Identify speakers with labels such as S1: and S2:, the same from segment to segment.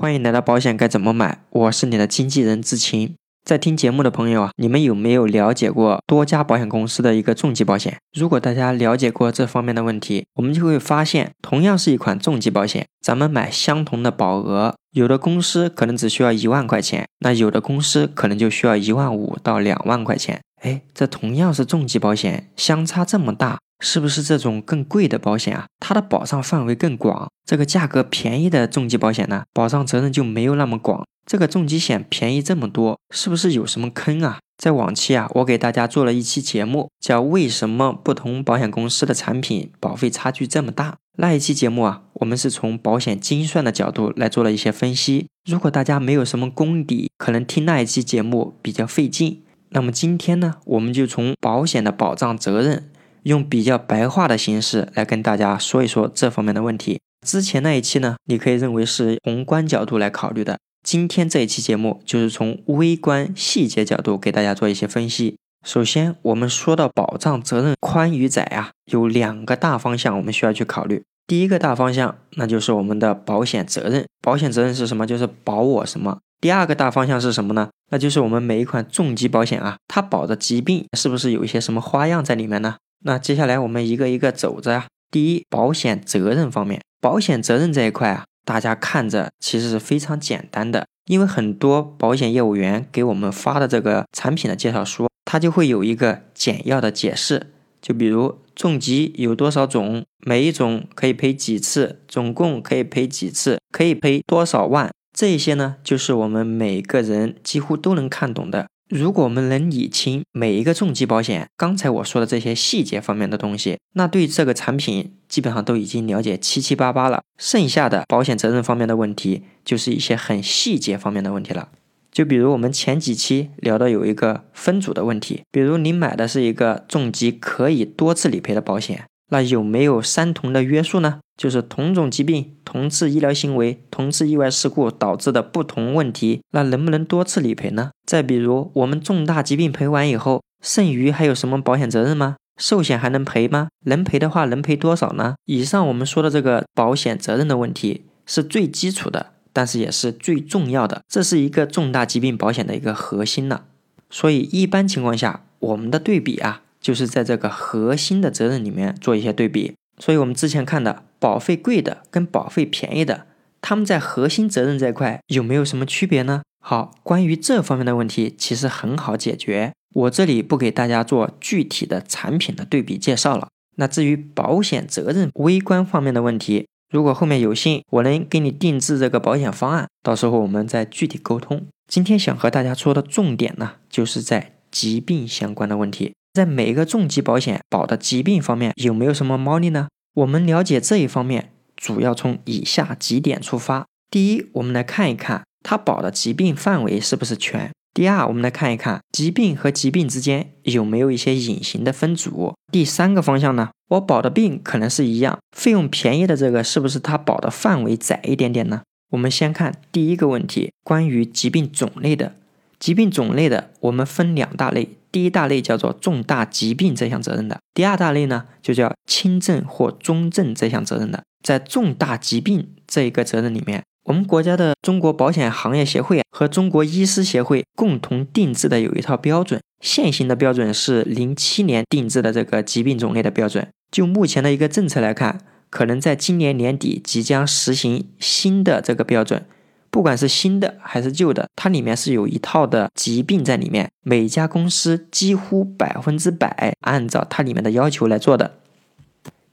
S1: 欢迎来到保险该怎么买，我是你的经纪人志勤。在听节目的朋友啊，你们有没有了解过多家保险公司的一个重疾保险？如果大家了解过这方面的问题，我们就会发现，同样是一款重疾保险，咱们买相同的保额，有的公司可能只需要一万块钱，那有的公司可能就需要一万五到两万块钱。哎，这同样是重疾保险，相差这么大。是不是这种更贵的保险啊？它的保障范围更广。这个价格便宜的重疾保险呢，保障责任就没有那么广。这个重疾险便宜这么多，是不是有什么坑啊？在往期啊，我给大家做了一期节目，叫《为什么不同保险公司的产品保费差距这么大》。那一期节目啊，我们是从保险精算的角度来做了一些分析。如果大家没有什么功底，可能听那一期节目比较费劲。那么今天呢，我们就从保险的保障责任。用比较白话的形式来跟大家说一说这方面的问题。之前那一期呢，你可以认为是宏观角度来考虑的。今天这一期节目就是从微观细节角度给大家做一些分析。首先，我们说到保障责任宽与窄啊，有两个大方向我们需要去考虑。第一个大方向，那就是我们的保险责任。保险责任是什么？就是保我什么。第二个大方向是什么呢？那就是我们每一款重疾保险啊，它保的疾病是不是有一些什么花样在里面呢？那接下来我们一个一个走着啊。第一，保险责任方面，保险责任这一块啊，大家看着其实是非常简单的，因为很多保险业务员给我们发的这个产品的介绍书，它就会有一个简要的解释。就比如重疾有多少种，每一种可以赔几次，总共可以赔几次，可以赔多少万，这一些呢，就是我们每个人几乎都能看懂的。如果我们能理清每一个重疾保险刚才我说的这些细节方面的东西，那对这个产品基本上都已经了解七七八八了。剩下的保险责任方面的问题，就是一些很细节方面的问题了。就比如我们前几期聊到有一个分组的问题，比如你买的是一个重疾可以多次理赔的保险。那有没有三同的约束呢？就是同种疾病、同次医疗行为、同次意外事故导致的不同问题，那能不能多次理赔呢？再比如，我们重大疾病赔完以后，剩余还有什么保险责任吗？寿险还能赔吗？能赔的话，能赔多少呢？以上我们说的这个保险责任的问题是最基础的，但是也是最重要的，这是一个重大疾病保险的一个核心了。所以一般情况下，我们的对比啊。就是在这个核心的责任里面做一些对比，所以我们之前看的保费贵的跟保费便宜的，他们在核心责任这块有没有什么区别呢？好，关于这方面的问题其实很好解决，我这里不给大家做具体的产品的对比介绍了。那至于保险责任微观方面的问题，如果后面有幸我能给你定制这个保险方案，到时候我们再具体沟通。今天想和大家说的重点呢，就是在疾病相关的问题。在每一个重疾保险保的疾病方面有没有什么猫腻呢？我们了解这一方面，主要从以下几点出发。第一，我们来看一看它保的疾病范围是不是全。第二，我们来看一看疾病和疾病之间有没有一些隐形的分组。第三个方向呢，我保的病可能是一样，费用便宜的这个是不是它保的范围窄一点点呢？我们先看第一个问题，关于疾病种类的。疾病种类的，我们分两大类。第一大类叫做重大疾病这项责任的，第二大类呢就叫轻症或中症这项责任的。在重大疾病这一个责任里面，我们国家的中国保险行业协会和中国医师协会共同定制的有一套标准，现行的标准是零七年定制的这个疾病种类的标准。就目前的一个政策来看，可能在今年年底即将实行新的这个标准。不管是新的还是旧的，它里面是有一套的疾病在里面，每家公司几乎百分之百按照它里面的要求来做的。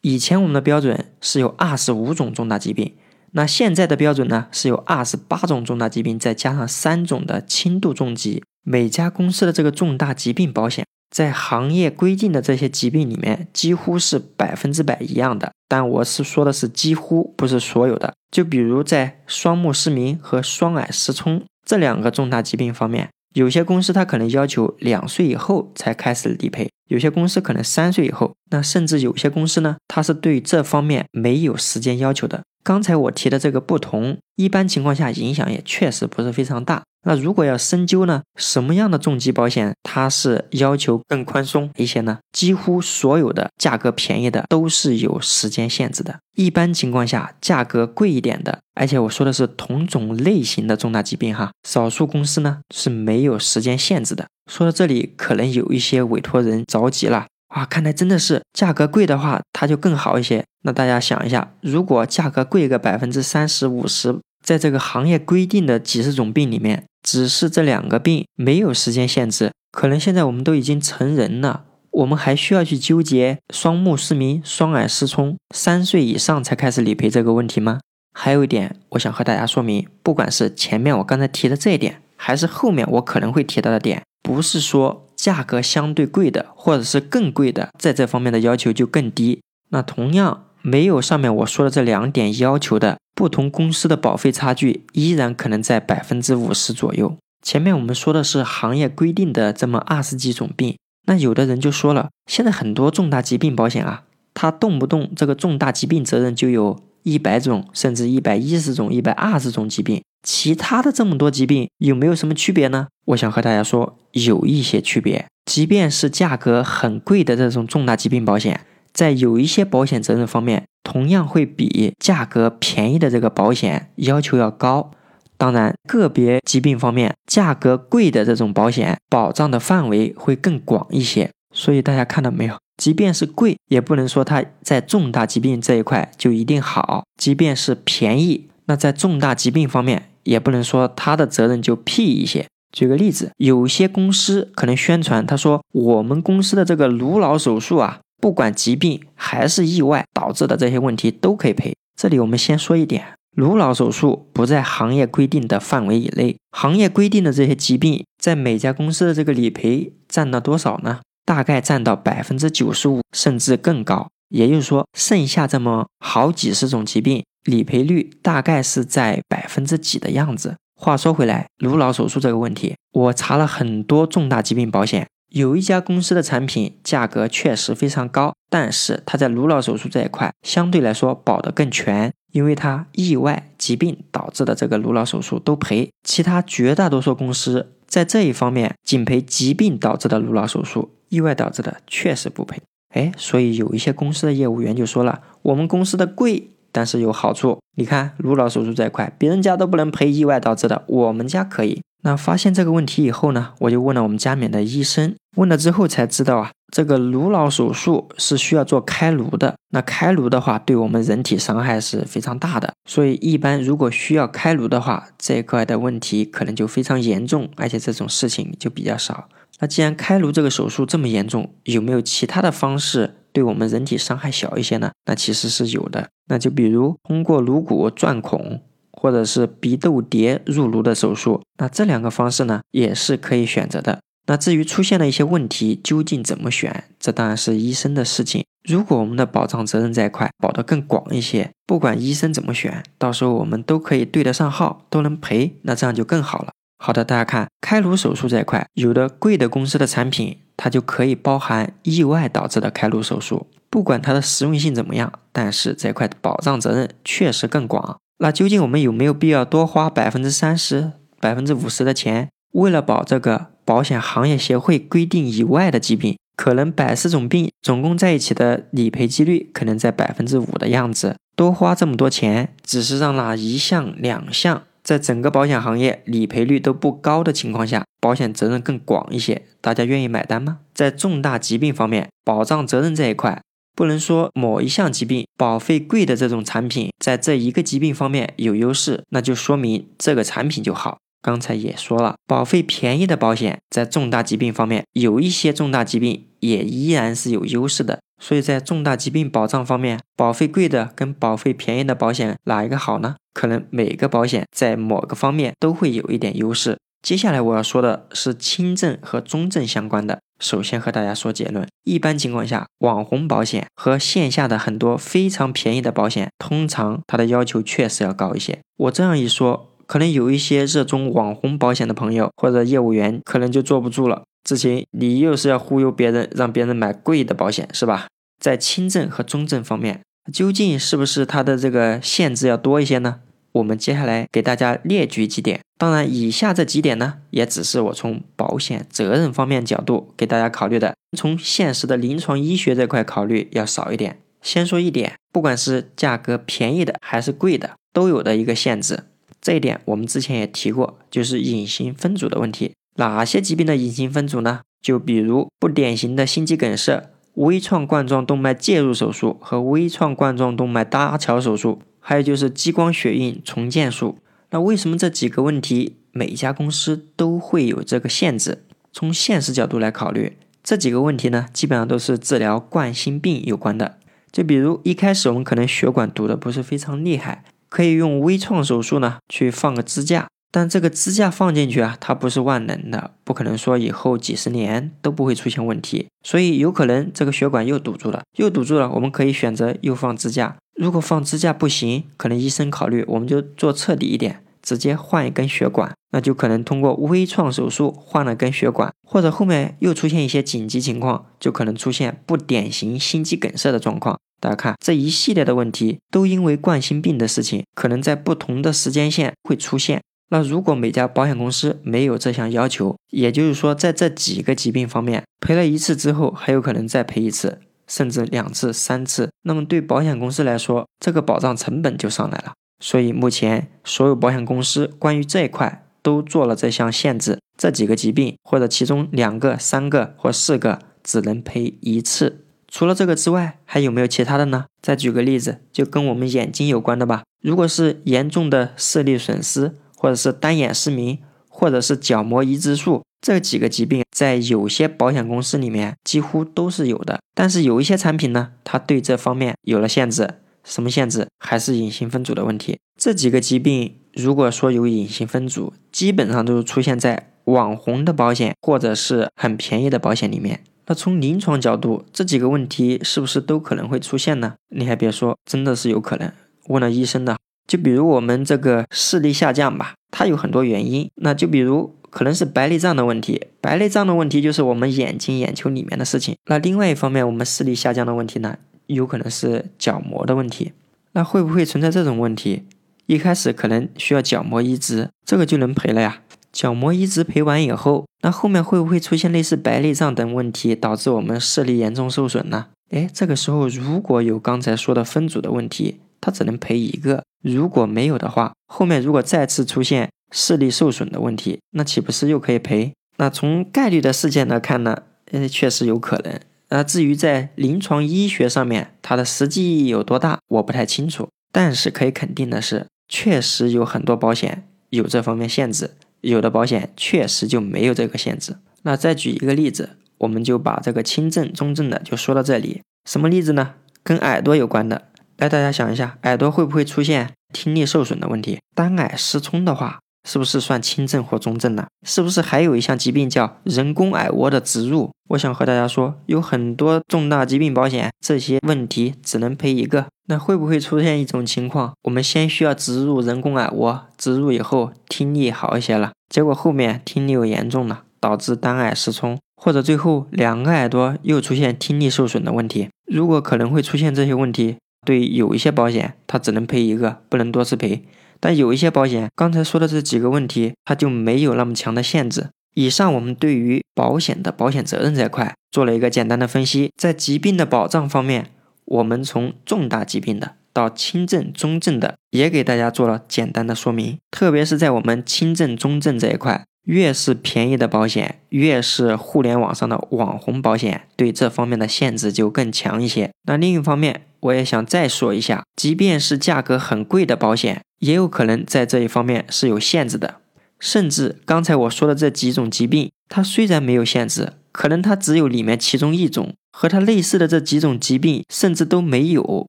S1: 以前我们的标准是有二十五种重大疾病，那现在的标准呢是有二十八种重大疾病，再加上三种的轻度重疾。每家公司的这个重大疾病保险。在行业规定的这些疾病里面，几乎是百分之百一样的。但我是说的是几乎，不是所有的。就比如在双目失明和双耳失聪这两个重大疾病方面，有些公司它可能要求两岁以后才开始理赔，有些公司可能三岁以后，那甚至有些公司呢，它是对这方面没有时间要求的。刚才我提的这个不同，一般情况下影响也确实不是非常大。那如果要深究呢，什么样的重疾保险它是要求更宽松一些呢？几乎所有的价格便宜的都是有时间限制的。一般情况下，价格贵一点的，而且我说的是同种类型的重大疾病哈，少数公司呢是没有时间限制的。说到这里，可能有一些委托人着急了啊，看来真的是价格贵的话，它就更好一些。那大家想一下，如果价格贵个百分之三十五十，在这个行业规定的几十种病里面，只是这两个病没有时间限制，可能现在我们都已经成人了，我们还需要去纠结双目失明、双耳失聪、三岁以上才开始理赔这个问题吗？还有一点，我想和大家说明，不管是前面我刚才提的这一点，还是后面我可能会提到的点，不是说价格相对贵的，或者是更贵的，在这方面的要求就更低。那同样没有上面我说的这两点要求的。不同公司的保费差距依然可能在百分之五十左右。前面我们说的是行业规定的这么二十几种病，那有的人就说了，现在很多重大疾病保险啊，它动不动这个重大疾病责任就有一百种，甚至一百一十种、一百二十种疾病，其他的这么多疾病有没有什么区别呢？我想和大家说，有一些区别。即便是价格很贵的这种重大疾病保险。在有一些保险责任方面，同样会比价格便宜的这个保险要求要高。当然，个别疾病方面，价格贵的这种保险保障的范围会更广一些。所以大家看到没有？即便是贵，也不能说它在重大疾病这一块就一定好；即便是便宜，那在重大疾病方面也不能说它的责任就屁一些。举个例子，有些公司可能宣传他说我们公司的这个颅脑手术啊。不管疾病还是意外导致的这些问题都可以赔。这里我们先说一点，颅脑手术不在行业规定的范围以内。行业规定的这些疾病，在每家公司的这个理赔占了多少呢？大概占到百分之九十五，甚至更高。也就是说，剩下这么好几十种疾病，理赔率大概是在百分之几的样子。话说回来，颅脑手术这个问题，我查了很多重大疾病保险。有一家公司的产品价格确实非常高，但是它在颅脑手术这一块相对来说保得更全，因为它意外疾病导致的这个颅脑手术都赔，其他绝大多数公司在这一方面仅赔疾病导致的颅脑手术，意外导致的确实不赔。哎，所以有一些公司的业务员就说了，我们公司的贵，但是有好处，你看颅脑手术这一块，别人家都不能赔意外导致的，我们家可以。那发现这个问题以后呢，我就问了我们加冕的医生，问了之后才知道啊，这个颅脑手术是需要做开颅的。那开颅的话，对我们人体伤害是非常大的，所以一般如果需要开颅的话，这一块的问题可能就非常严重，而且这种事情就比较少。那既然开颅这个手术这么严重，有没有其他的方式对我们人体伤害小一些呢？那其实是有的，那就比如通过颅骨钻孔。或者是鼻窦碟入颅的手术，那这两个方式呢也是可以选择的。那至于出现了一些问题，究竟怎么选，这当然是医生的事情。如果我们的保障责任这一块保得更广一些，不管医生怎么选，到时候我们都可以对得上号，都能赔，那这样就更好了。好的，大家看开颅手术这一块，有的贵的公司的产品，它就可以包含意外导致的开颅手术，不管它的实用性怎么样，但是这块保障责任确实更广。那究竟我们有没有必要多花百分之三十、百分之五十的钱，为了保这个保险行业协会规定以外的疾病？可能百十种病总共在一起的理赔几率可能在百分之五的样子。多花这么多钱，只是让那一项两项在整个保险行业理赔率都不高的情况下，保险责任更广一些，大家愿意买单吗？在重大疾病方面，保障责任这一块。不能说某一项疾病保费贵的这种产品，在这一个疾病方面有优势，那就说明这个产品就好。刚才也说了，保费便宜的保险在重大疾病方面有一些重大疾病也依然是有优势的。所以在重大疾病保障方面，保费贵的跟保费便宜的保险哪一个好呢？可能每个保险在某个方面都会有一点优势。接下来我要说的是轻症和中症相关的。首先和大家说结论：一般情况下，网红保险和线下的很多非常便宜的保险，通常它的要求确实要高一些。我这样一说，可能有一些热衷网红保险的朋友或者业务员可能就坐不住了。志勤，你又是要忽悠别人，让别人买贵的保险是吧？在轻症和中症方面，究竟是不是它的这个限制要多一些呢？我们接下来给大家列举几点。当然，以下这几点呢，也只是我从保险责任方面角度给大家考虑的，从现实的临床医学这块考虑要少一点。先说一点，不管是价格便宜的还是贵的，都有的一个限制。这一点我们之前也提过，就是隐形分组的问题。哪些疾病的隐形分组呢？就比如不典型的心肌梗塞、微创冠状动脉介入手术和微创冠状动脉搭桥手术，还有就是激光血运重建术。那为什么这几个问题每一家公司都会有这个限制？从现实角度来考虑，这几个问题呢，基本上都是治疗冠心病有关的。就比如一开始我们可能血管堵的不是非常厉害。可以用微创手术呢，去放个支架，但这个支架放进去啊，它不是万能的，不可能说以后几十年都不会出现问题，所以有可能这个血管又堵住了，又堵住了，我们可以选择又放支架。如果放支架不行，可能医生考虑我们就做彻底一点，直接换一根血管，那就可能通过微创手术换了根血管，或者后面又出现一些紧急情况，就可能出现不典型心肌梗塞的状况。大家看这一系列的问题，都因为冠心病的事情，可能在不同的时间线会出现。那如果每家保险公司没有这项要求，也就是说，在这几个疾病方面赔了一次之后，还有可能再赔一次，甚至两次、三次，那么对保险公司来说，这个保障成本就上来了。所以目前所有保险公司关于这一块都做了这项限制：这几个疾病或者其中两个、三个或四个，只能赔一次。除了这个之外，还有没有其他的呢？再举个例子，就跟我们眼睛有关的吧。如果是严重的视力损失，或者是单眼失明，或者是角膜移植术，这几个疾病在有些保险公司里面几乎都是有的。但是有一些产品呢，它对这方面有了限制。什么限制？还是隐形分组的问题。这几个疾病如果说有隐形分组，基本上都是出现在网红的保险或者是很便宜的保险里面。那从临床角度，这几个问题是不是都可能会出现呢？你还别说，真的是有可能。问了医生的，就比如我们这个视力下降吧，它有很多原因。那就比如可能是白内障的问题，白内障的问题就是我们眼睛眼球里面的事情。那另外一方面，我们视力下降的问题呢，有可能是角膜的问题。那会不会存在这种问题？一开始可能需要角膜移植，这个就能赔了呀。角膜移植赔完以后，那后面会不会出现类似白内障等问题，导致我们视力严重受损呢？哎，这个时候如果有刚才说的分组的问题，它只能赔一个；如果没有的话，后面如果再次出现视力受损的问题，那岂不是又可以赔？那从概率的事件来看呢？呃，确实有可能。那至于在临床医学上面，它的实际意义有多大，我不太清楚。但是可以肯定的是，确实有很多保险有这方面限制。有的保险确实就没有这个限制。那再举一个例子，我们就把这个轻症、中症的就说到这里。什么例子呢？跟耳朵有关的。来，大家想一下，耳朵会不会出现听力受损的问题？单耳失聪的话。是不是算轻症或中症呢？是不是还有一项疾病叫人工耳蜗的植入？我想和大家说，有很多重大疾病保险，这些问题只能赔一个。那会不会出现一种情况，我们先需要植入人工耳蜗，植入以后听力好一些了，结果后面听力又严重了，导致单耳失聪，或者最后两个耳朵又出现听力受损的问题？如果可能会出现这些问题，对有一些保险，它只能赔一个，不能多次赔。但有一些保险，刚才说的这几个问题，它就没有那么强的限制。以上我们对于保险的保险责任这块做了一个简单的分析。在疾病的保障方面，我们从重大疾病的到轻症、中症的，也给大家做了简单的说明。特别是在我们轻症、中症这一块，越是便宜的保险，越是互联网上的网红保险，对这方面的限制就更强一些。那另一方面，我也想再说一下，即便是价格很贵的保险。也有可能在这一方面是有限制的，甚至刚才我说的这几种疾病，它虽然没有限制，可能它只有里面其中一种和它类似的这几种疾病，甚至都没有，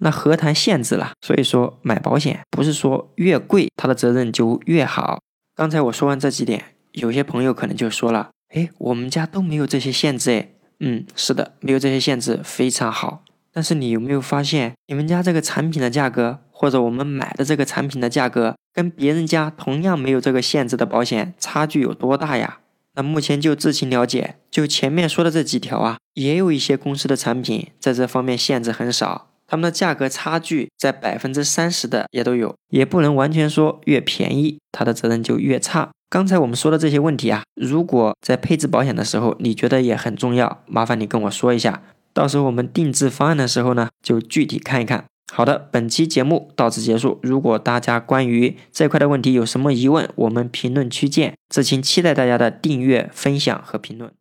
S1: 那何谈限制了？所以说买保险不是说越贵它的责任就越好。刚才我说完这几点，有些朋友可能就说了，哎，我们家都没有这些限制，哎，嗯，是的，没有这些限制非常好。但是你有没有发现，你们家这个产品的价格？或者我们买的这个产品的价格跟别人家同样没有这个限制的保险差距有多大呀？那目前就知情了解，就前面说的这几条啊，也有一些公司的产品在这方面限制很少，它们的价格差距在百分之三十的也都有，也不能完全说越便宜它的责任就越差。刚才我们说的这些问题啊，如果在配置保险的时候你觉得也很重要，麻烦你跟我说一下，到时候我们定制方案的时候呢，就具体看一看。好的，本期节目到此结束。如果大家关于这块的问题有什么疑问，我们评论区见。这请期待大家的订阅、分享和评论。